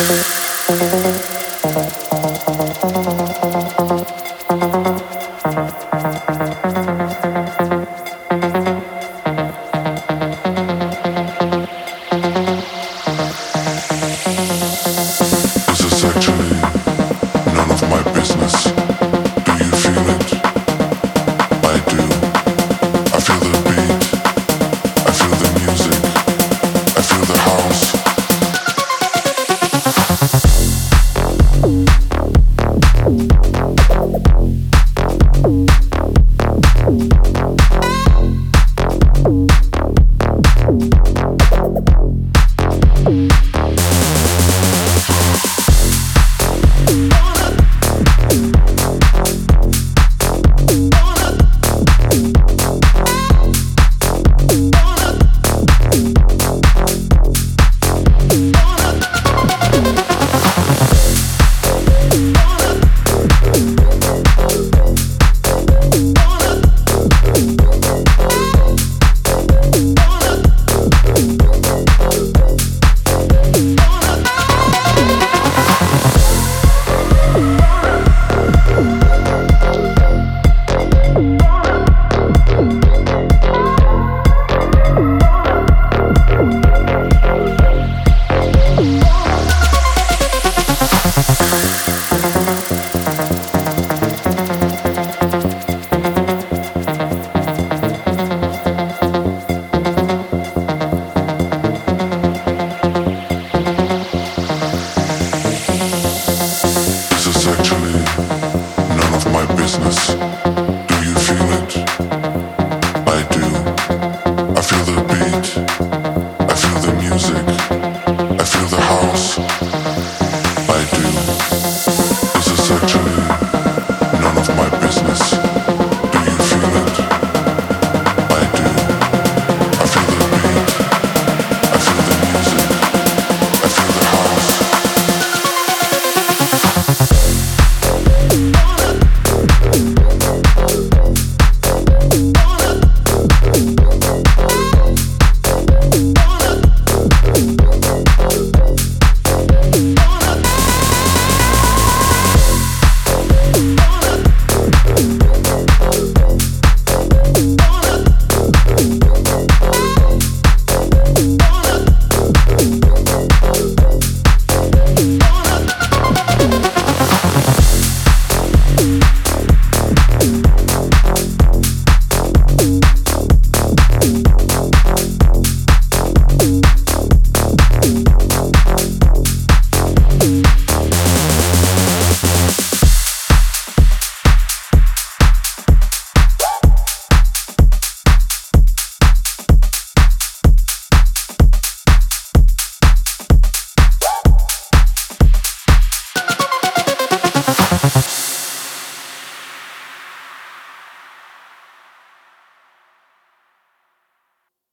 Thank you. consciousness.